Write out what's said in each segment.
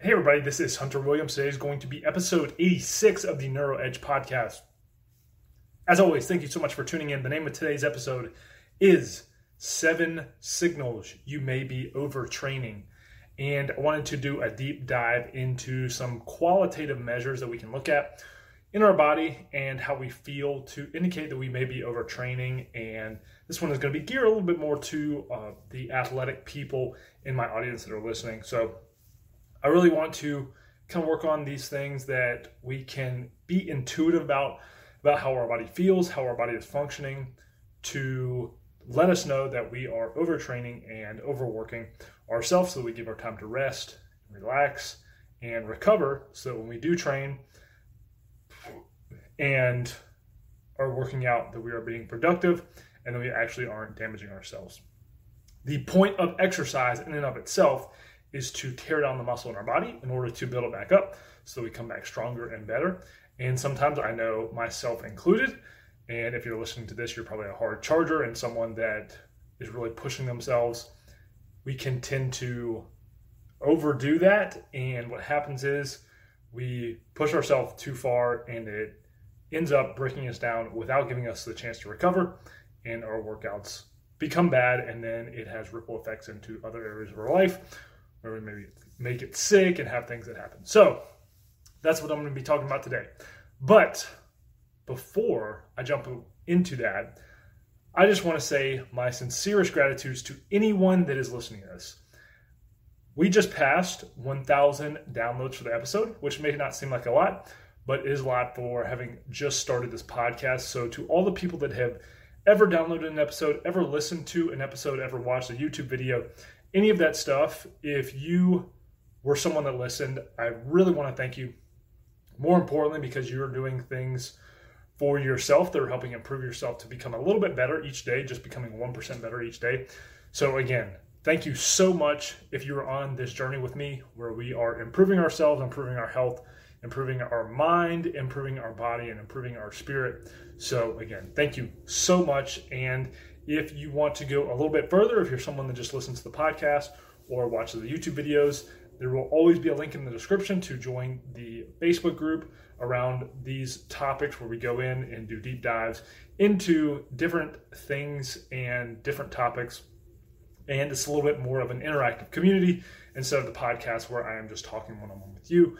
Hey, everybody, this is Hunter Williams. Today is going to be episode 86 of the Neuro Edge podcast. As always, thank you so much for tuning in. The name of today's episode is Seven Signals You May Be Overtraining. And I wanted to do a deep dive into some qualitative measures that we can look at in our body and how we feel to indicate that we may be overtraining. And this one is going to be geared a little bit more to uh, the athletic people in my audience that are listening. So, I really want to kind of work on these things that we can be intuitive about about how our body feels, how our body is functioning to let us know that we are overtraining and overworking ourselves so that we give our time to rest, relax, and recover so when we do train and are working out that we are being productive and that we actually aren't damaging ourselves. The point of exercise in and of itself is to tear down the muscle in our body in order to build it back up so we come back stronger and better. And sometimes I know myself included, and if you're listening to this, you're probably a hard charger and someone that is really pushing themselves. We can tend to overdo that, and what happens is we push ourselves too far and it ends up breaking us down without giving us the chance to recover, and our workouts become bad, and then it has ripple effects into other areas of our life we maybe make it sick and have things that happen. So that's what I'm going to be talking about today. But before I jump into that, I just want to say my sincerest gratitudes to anyone that is listening to this. We just passed 1,000 downloads for the episode, which may not seem like a lot, but is a lot for having just started this podcast. So, to all the people that have ever downloaded an episode, ever listened to an episode, ever watched a YouTube video, any of that stuff, if you were someone that listened, I really want to thank you. More importantly, because you're doing things for yourself that are helping improve yourself to become a little bit better each day, just becoming 1% better each day. So, again, thank you so much if you're on this journey with me where we are improving ourselves, improving our health, improving our mind, improving our body, and improving our spirit. So, again, thank you so much. And if you want to go a little bit further, if you're someone that just listens to the podcast or watches the YouTube videos, there will always be a link in the description to join the Facebook group around these topics where we go in and do deep dives into different things and different topics. And it's a little bit more of an interactive community instead of the podcast where I am just talking one on one with you.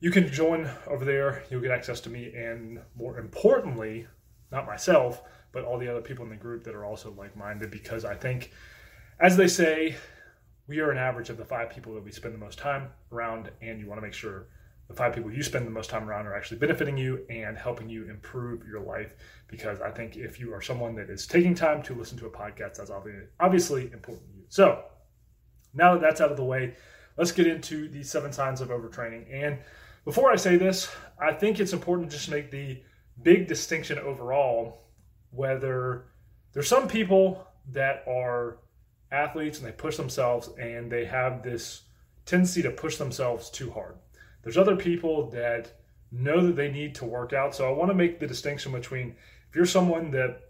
You can join over there, you'll get access to me, and more importantly, not myself, but all the other people in the group that are also like minded because I think, as they say, we are an average of the five people that we spend the most time around, and you want to make sure the five people you spend the most time around are actually benefiting you and helping you improve your life. Because I think if you are someone that is taking time to listen to a podcast, that's obviously important to you. So now that that's out of the way, let's get into the seven signs of overtraining. And before I say this, I think it's important to just make the big distinction overall whether there's some people that are athletes and they push themselves and they have this tendency to push themselves too hard. There's other people that know that they need to work out. So I want to make the distinction between if you're someone that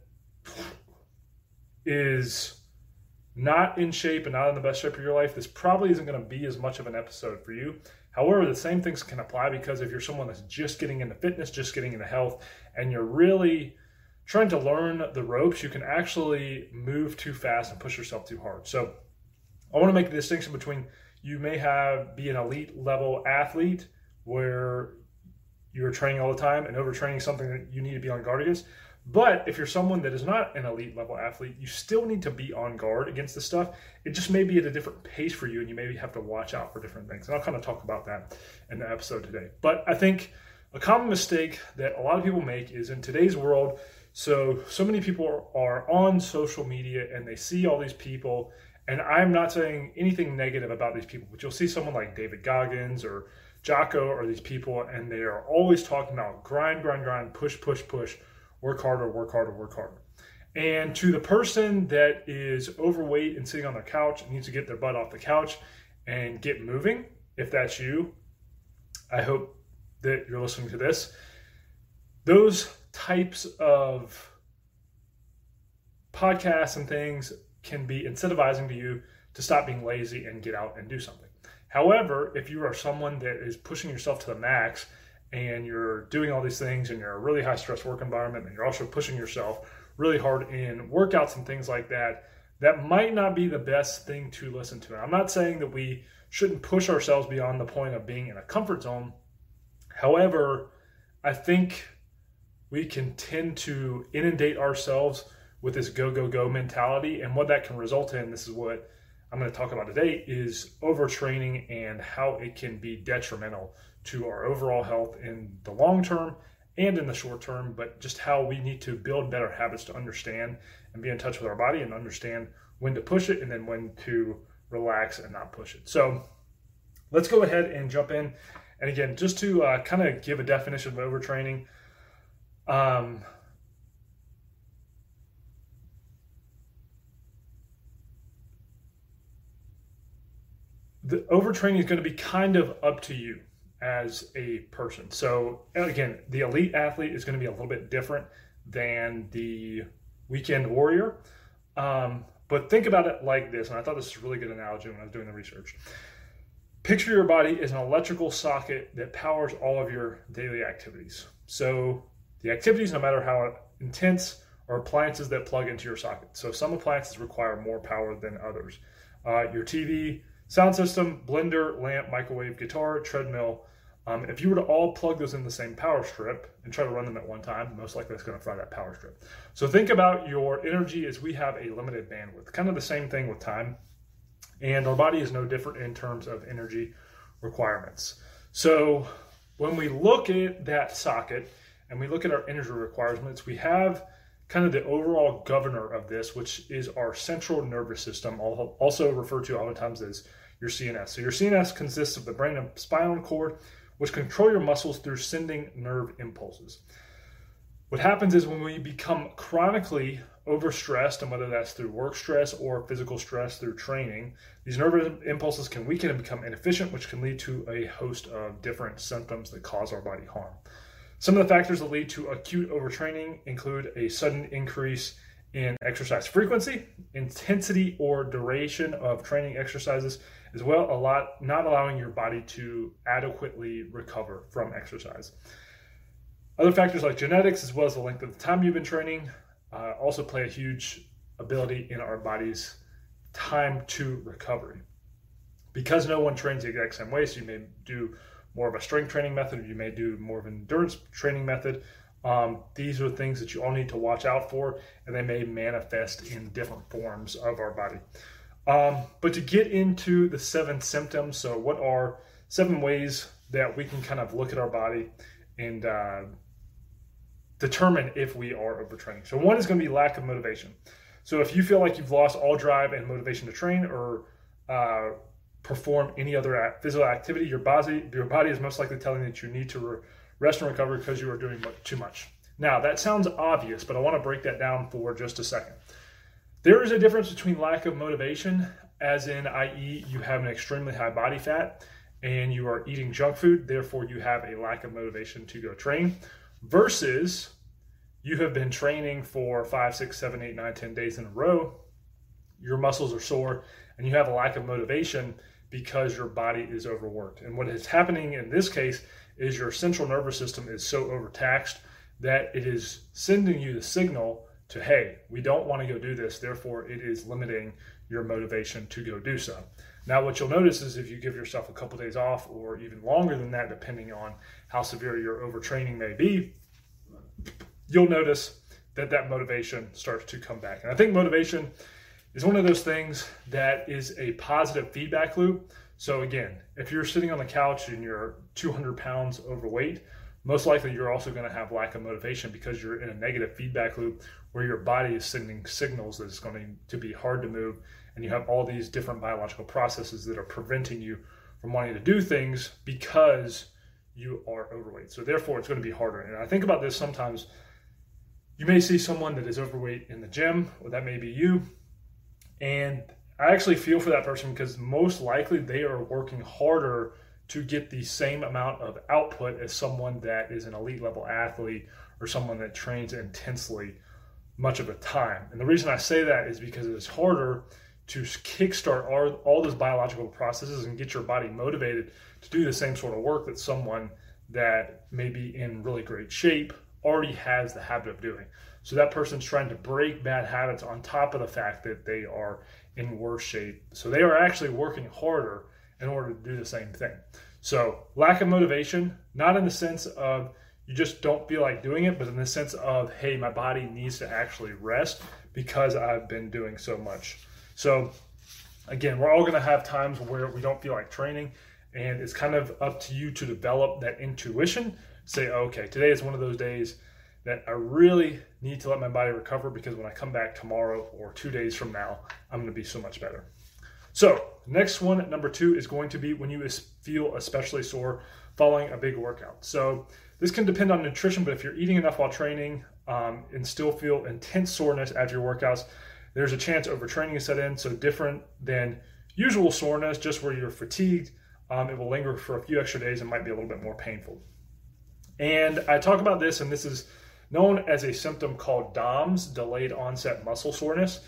is not in shape and not in the best shape of your life, this probably isn't going to be as much of an episode for you. However, the same things can apply because if you're someone that's just getting into fitness, just getting into health, and you're really trying to learn the ropes, you can actually move too fast and push yourself too hard. So I want to make the distinction between you may have be an elite level athlete where you're training all the time and overtraining something that you need to be on guard against. But if you're someone that is not an elite level athlete, you still need to be on guard against this stuff. It just may be at a different pace for you, and you maybe have to watch out for different things. And I'll kind of talk about that in the episode today. But I think a common mistake that a lot of people make is in today's world, so, so many people are on social media and they see all these people. And I'm not saying anything negative about these people, but you'll see someone like David Goggins or Jocko or these people, and they are always talking about grind, grind, grind, push, push, push, work harder, work harder, work harder. And to the person that is overweight and sitting on their couch and needs to get their butt off the couch and get moving, if that's you, I hope that you're listening to this. Those types of podcasts and things can be incentivizing to you to stop being lazy and get out and do something. However, if you are someone that is pushing yourself to the max and you're doing all these things and you're a really high stress work environment and you're also pushing yourself really hard in workouts and things like that, that might not be the best thing to listen to. And I'm not saying that we shouldn't push ourselves beyond the point of being in a comfort zone. However, I think we can tend to inundate ourselves with this go, go, go mentality. And what that can result in, this is what I'm going to talk about today is overtraining and how it can be detrimental to our overall health in the long term and in the short term, but just how we need to build better habits to understand and be in touch with our body and understand when to push it and then when to relax and not push it. So let's go ahead and jump in. And again, just to uh, kind of give a definition of overtraining, um, the overtraining is going to be kind of up to you as a person. So again, the elite athlete is going to be a little bit different than the weekend warrior. Um, but think about it like this, and I thought this was a really good analogy when I was doing the research. Picture your body as an electrical socket that powers all of your daily activities. So the activities, no matter how intense, are appliances that plug into your socket. So some appliances require more power than others. Uh, your TV, Sound system, blender, lamp, microwave, guitar, treadmill. Um, if you were to all plug those in the same power strip and try to run them at one time, most likely it's going to fry that power strip. So think about your energy as we have a limited bandwidth, kind of the same thing with time. And our body is no different in terms of energy requirements. So when we look at that socket and we look at our energy requirements, we have kind of the overall governor of this, which is our central nervous system, also referred to oftentimes as your CNS. So your CNS consists of the brain and spinal cord, which control your muscles through sending nerve impulses. What happens is when we become chronically overstressed, and whether that's through work stress or physical stress through training, these nerve impulses can weaken and become inefficient, which can lead to a host of different symptoms that cause our body harm. Some of the factors that lead to acute overtraining include a sudden increase in exercise frequency, intensity, or duration of training exercises, as well a lot not allowing your body to adequately recover from exercise. Other factors like genetics, as well as the length of the time you've been training, uh, also play a huge ability in our body's time to recovery. Because no one trains the exact same way, so you may do more of a strength training method, or you may do more of an endurance training method. Um, these are things that you all need to watch out for, and they may manifest in different forms of our body. Um, but to get into the seven symptoms, so what are seven ways that we can kind of look at our body and uh, determine if we are overtraining? So, one is going to be lack of motivation. So, if you feel like you've lost all drive and motivation to train, or uh, perform any other physical activity, your body your body is most likely telling you that you need to re- rest and recover because you are doing too much. Now that sounds obvious, but I want to break that down for just a second. There is a difference between lack of motivation, as in, i.e., you have an extremely high body fat and you are eating junk food, therefore you have a lack of motivation to go train, versus you have been training for five, six, seven, eight, nine, ten days in a row, your muscles are sore, and you have a lack of motivation because your body is overworked. And what is happening in this case is your central nervous system is so overtaxed that it is sending you the signal to, hey, we don't want to go do this. Therefore, it is limiting your motivation to go do so. Now, what you'll notice is if you give yourself a couple days off or even longer than that, depending on how severe your overtraining may be, you'll notice that that motivation starts to come back. And I think motivation is one of those things that is a positive feedback loop. So again, if you're sitting on the couch and you're 200 pounds overweight, most likely you're also going to have lack of motivation because you're in a negative feedback loop where your body is sending signals that it's going to be hard to move and you have all these different biological processes that are preventing you from wanting to do things because you are overweight. So therefore it's going to be harder. And I think about this sometimes you may see someone that is overweight in the gym, or that may be you, and I actually feel for that person because most likely they are working harder to get the same amount of output as someone that is an elite level athlete or someone that trains intensely much of the time. And the reason I say that is because it's harder to kickstart all, all those biological processes and get your body motivated to do the same sort of work that someone that may be in really great shape already has the habit of doing. So that person's trying to break bad habits on top of the fact that they are in worse shape. So they are actually working harder in order to do the same thing. So lack of motivation, not in the sense of you just don't feel like doing it, but in the sense of, hey, my body needs to actually rest because I've been doing so much. So again, we're all going to have times where we don't feel like training, and it's kind of up to you to develop that intuition. Say, okay, today is one of those days that I really need to let my body recover because when I come back tomorrow or two days from now, I'm going to be so much better. So, next one, number two, is going to be when you feel especially sore following a big workout. So, this can depend on nutrition, but if you're eating enough while training um, and still feel intense soreness after your workouts, there's a chance overtraining is set in. So, different than usual soreness, just where you're fatigued, um, it will linger for a few extra days and might be a little bit more painful. And I talk about this, and this is known as a symptom called DOMS, delayed onset muscle soreness.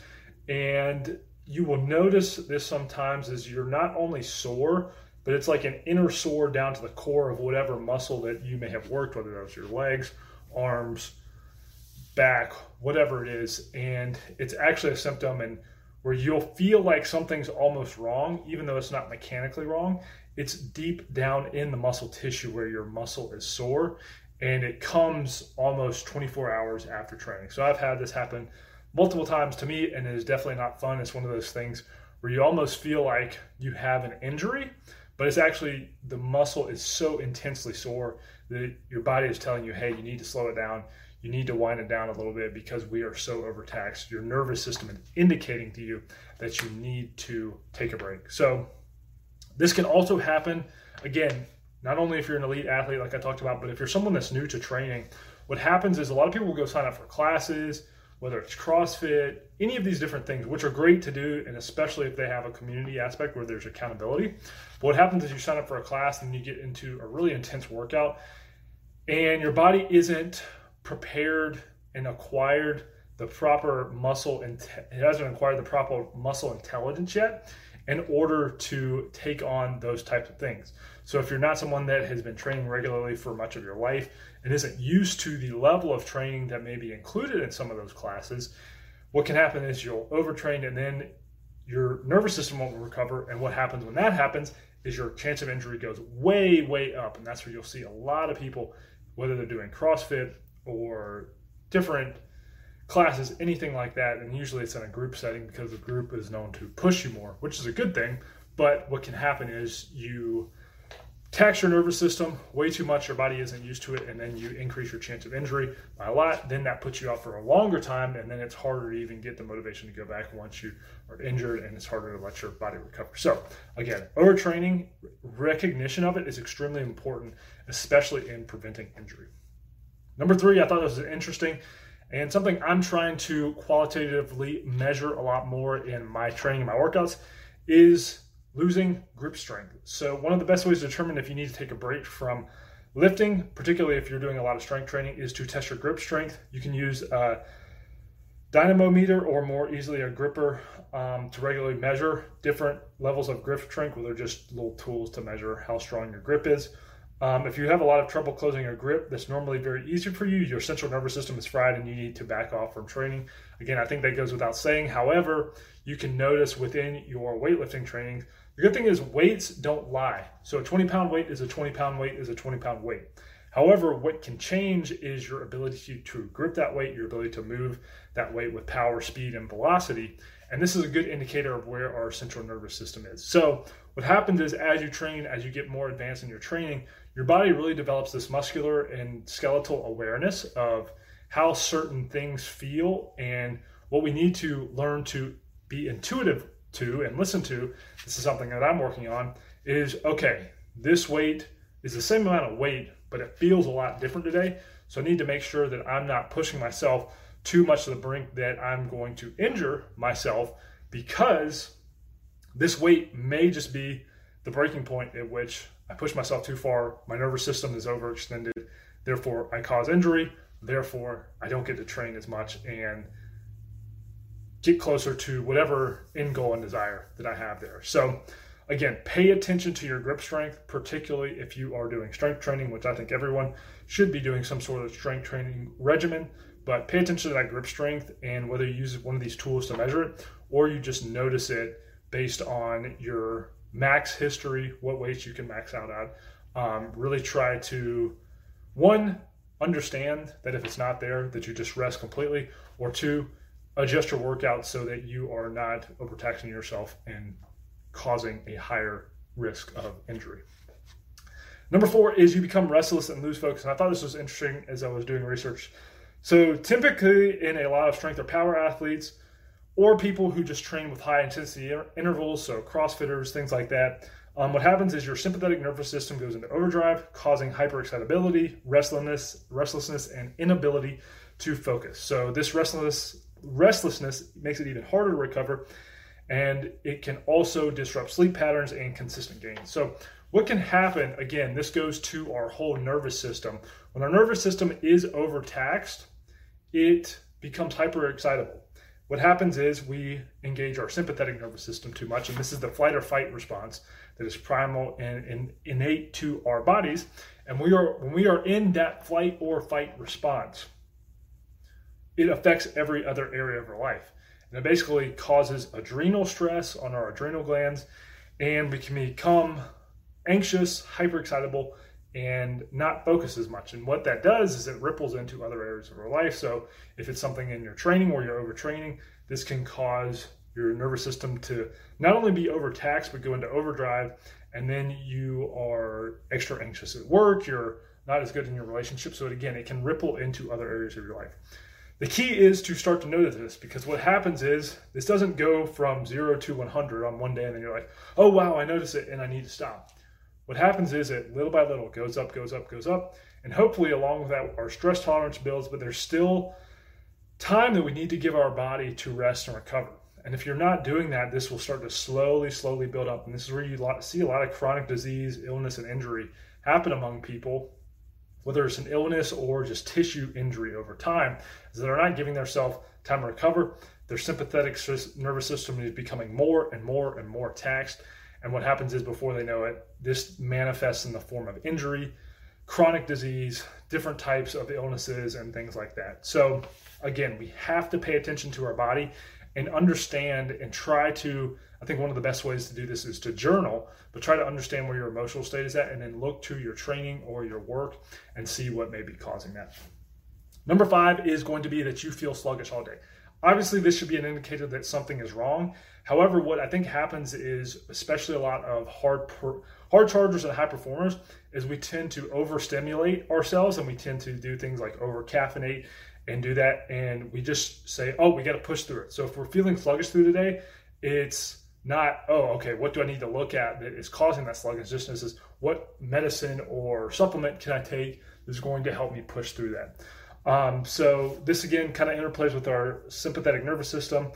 And you will notice this sometimes is you're not only sore, but it's like an inner sore down to the core of whatever muscle that you may have worked, whether that's your legs, arms, back, whatever it is. And it's actually a symptom and where you'll feel like something's almost wrong, even though it's not mechanically wrong. It's deep down in the muscle tissue where your muscle is sore and it comes almost 24 hours after training. So I've had this happen multiple times to me, and it is definitely not fun. It's one of those things where you almost feel like you have an injury, but it's actually the muscle is so intensely sore that your body is telling you, hey, you need to slow it down. You need to wind it down a little bit because we are so overtaxed. Your nervous system is indicating to you that you need to take a break. So, this can also happen again not only if you're an elite athlete, like I talked about, but if you're someone that's new to training, what happens is a lot of people will go sign up for classes, whether it's CrossFit, any of these different things, which are great to do, and especially if they have a community aspect where there's accountability. But what happens is you sign up for a class and you get into a really intense workout, and your body isn't prepared and acquired the proper muscle and it hasn't acquired the proper muscle intelligence yet in order to take on those types of things. So if you're not someone that has been training regularly for much of your life and isn't used to the level of training that may be included in some of those classes, what can happen is you'll overtrain and then your nervous system won't recover. And what happens when that happens is your chance of injury goes way, way up. And that's where you'll see a lot of people, whether they're doing CrossFit or different classes, anything like that. And usually it's in a group setting because the group is known to push you more, which is a good thing. But what can happen is you tax your nervous system way too much, your body isn't used to it, and then you increase your chance of injury by a lot. Then that puts you out for a longer time, and then it's harder to even get the motivation to go back once you are injured, and it's harder to let your body recover. So, again, overtraining, recognition of it is extremely important, especially in preventing injury. Number three, I thought this was interesting. And something I'm trying to qualitatively measure a lot more in my training and my workouts is losing grip strength. So, one of the best ways to determine if you need to take a break from lifting, particularly if you're doing a lot of strength training, is to test your grip strength. You can use a dynamometer or more easily a gripper um, to regularly measure different levels of grip strength, where they're just little tools to measure how strong your grip is. Um, if you have a lot of trouble closing a grip that's normally very easy for you, your central nervous system is fried and you need to back off from training. Again, I think that goes without saying. However, you can notice within your weightlifting training, the good thing is weights don't lie. So a 20 pound weight is a 20 pound weight is a 20 pound weight. However, what can change is your ability to grip that weight, your ability to move that weight with power, speed, and velocity. And this is a good indicator of where our central nervous system is. So, what happens is as you train, as you get more advanced in your training, your body really develops this muscular and skeletal awareness of how certain things feel and what we need to learn to be intuitive to and listen to. This is something that I'm working on is okay, this weight is the same amount of weight, but it feels a lot different today. So I need to make sure that I'm not pushing myself too much to the brink that I'm going to injure myself because this weight may just be the breaking point at which I push myself too far, my nervous system is overextended, therefore I cause injury, therefore I don't get to train as much and get closer to whatever end goal and desire that I have there. So, again, pay attention to your grip strength, particularly if you are doing strength training, which I think everyone should be doing some sort of strength training regimen. But pay attention to that grip strength and whether you use one of these tools to measure it or you just notice it based on your max history, what weights you can max out at. Um, really try to, one, understand that if it's not there, that you just rest completely, or two, adjust your workout so that you are not overtaxing yourself and causing a higher risk of injury. Number four is you become restless and lose focus. And I thought this was interesting as I was doing research. So, typically, in a lot of strength or power athletes, or people who just train with high intensity intervals, so CrossFitters, things like that, um, what happens is your sympathetic nervous system goes into overdrive, causing hyperexcitability, restlessness, restlessness, and inability to focus. So this restlessness restlessness makes it even harder to recover, and it can also disrupt sleep patterns and consistent gains. So what can happen again? This goes to our whole nervous system. When our nervous system is overtaxed, it becomes hyperexcitable. What happens is we engage our sympathetic nervous system too much, and this is the flight or fight response that is primal and, and innate to our bodies. And we are when we are in that flight or fight response, it affects every other area of our life. And it basically causes adrenal stress on our adrenal glands, and we can become anxious, hyperexcitable, and not focus as much. And what that does is it ripples into other areas of our life. So if it's something in your training or you're overtraining, this can cause your nervous system to not only be overtaxed but go into overdrive. And then you are extra anxious at work. You're not as good in your relationship. So again it can ripple into other areas of your life. The key is to start to notice this because what happens is this doesn't go from 0 to 100 on one day and then you're like oh wow i notice it and i need to stop what happens is it little by little goes up, goes up, goes up. And hopefully, along with that, our stress tolerance builds, but there's still time that we need to give our body to rest and recover. And if you're not doing that, this will start to slowly, slowly build up. And this is where you see a lot of chronic disease, illness, and injury happen among people, whether it's an illness or just tissue injury over time, is that they're not giving themselves time to recover. Their sympathetic nervous system is becoming more and more and more taxed. And what happens is before they know it, this manifests in the form of injury, chronic disease, different types of illnesses, and things like that. So, again, we have to pay attention to our body and understand and try to. I think one of the best ways to do this is to journal, but try to understand where your emotional state is at and then look to your training or your work and see what may be causing that. Number five is going to be that you feel sluggish all day. Obviously, this should be an indicator that something is wrong. However, what I think happens is, especially a lot of hard per, hard chargers and high performers, is we tend to overstimulate ourselves and we tend to do things like over caffeinate and do that, and we just say, "Oh, we got to push through it." So if we're feeling sluggish through the day, it's not, "Oh, okay, what do I need to look at that is causing that sluggishness?" This is what medicine or supplement can I take that's going to help me push through that? Um, so this again kind of interplays with our sympathetic nervous system.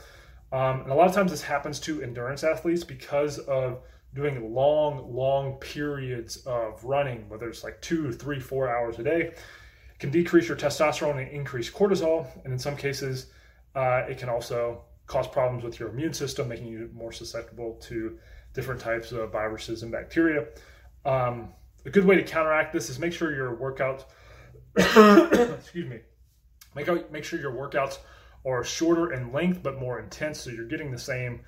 Um, and a lot of times this happens to endurance athletes because of doing long, long periods of running, whether it's like two, three, four hours a day. It can decrease your testosterone and increase cortisol. And in some cases, uh, it can also cause problems with your immune system, making you more susceptible to different types of viruses and bacteria. Um, a good way to counteract this is make sure your workouts excuse me. Make out, make sure your workouts are shorter in length but more intense, so you're getting the same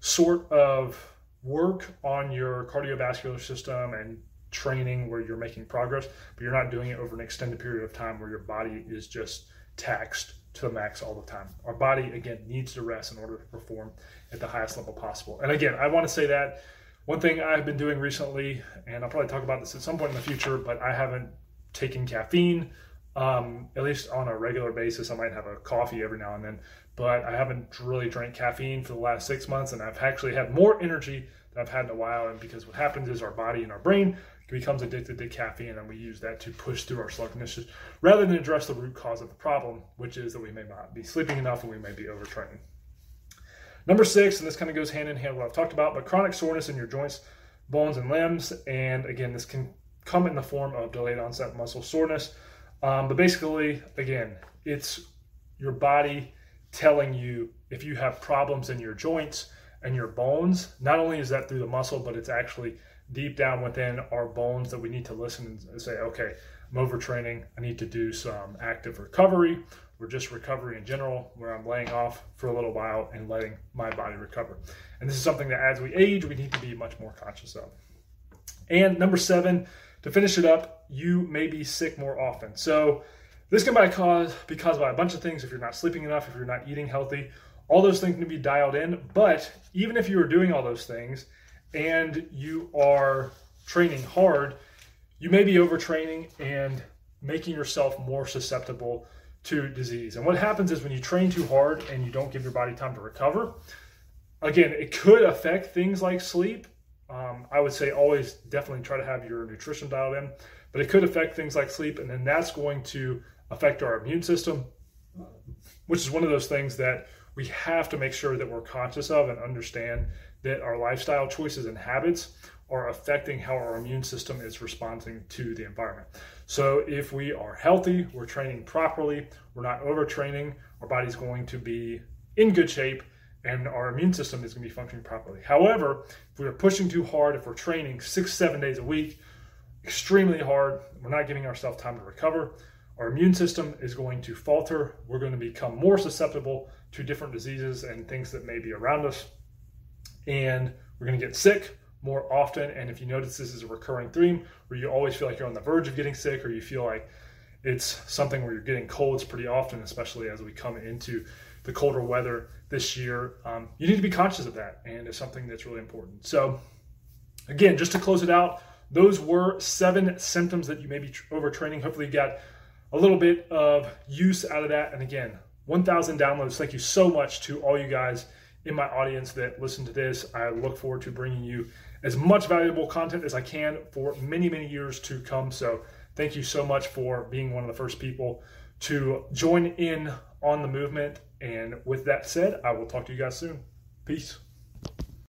sort of work on your cardiovascular system and training where you're making progress, but you're not doing it over an extended period of time where your body is just taxed to the max all the time. Our body, again, needs to rest in order to perform at the highest level possible. And again, I want to say that one thing I've been doing recently, and I'll probably talk about this at some point in the future, but I haven't taken caffeine, um, at least on a regular basis. I might have a coffee every now and then, but I haven't really drank caffeine for the last six months, and I've actually had more energy than I've had in a while. And because what happens is our body and our brain becomes addicted to caffeine, and we use that to push through our sluggishness rather than address the root cause of the problem, which is that we may not be sleeping enough and we may be overtraining. Number six, and this kind of goes hand in hand with what I've talked about, but chronic soreness in your joints, bones, and limbs. And again, this can come in the form of delayed onset muscle soreness. Um, but basically, again, it's your body telling you if you have problems in your joints and your bones. Not only is that through the muscle, but it's actually deep down within our bones that we need to listen and say, okay, I'm overtraining. I need to do some active recovery or just recovery in general, where I'm laying off for a little while and letting my body recover. And this is something that as we age, we need to be much more conscious of. And number seven, to finish it up, you may be sick more often. So this can be caused because by a bunch of things. If you're not sleeping enough, if you're not eating healthy, all those things can be dialed in. But even if you are doing all those things and you are training hard, you may be overtraining and making yourself more susceptible to disease. And what happens is when you train too hard and you don't give your body time to recover, again, it could affect things like sleep. Um, I would say always definitely try to have your nutrition dialed in, but it could affect things like sleep, and then that's going to affect our immune system, which is one of those things that we have to make sure that we're conscious of and understand that our lifestyle choices and habits are affecting how our immune system is responding to the environment. So, if we are healthy, we're training properly, we're not overtraining, our body's going to be in good shape and our immune system is going to be functioning properly. However, if we're pushing too hard, if we're training six, seven days a week, extremely hard, we're not giving ourselves time to recover, our immune system is going to falter. We're going to become more susceptible to different diseases and things that may be around us. And we're going to get sick more often. And if you notice, this is a recurring theme where you always feel like you're on the verge of getting sick or you feel like it's something where you're getting colds pretty often, especially as we come into the colder weather this year. Um, you need to be conscious of that, and it's something that's really important. So, again, just to close it out, those were seven symptoms that you may be overtraining. Hopefully, you got a little bit of use out of that. And again, 1,000 downloads. Thank you so much to all you guys in my audience that listen to this. I look forward to bringing you as much valuable content as I can for many, many years to come. So, thank you so much for being one of the first people to join in on the movement. And with that said, I will talk to you guys soon. Peace.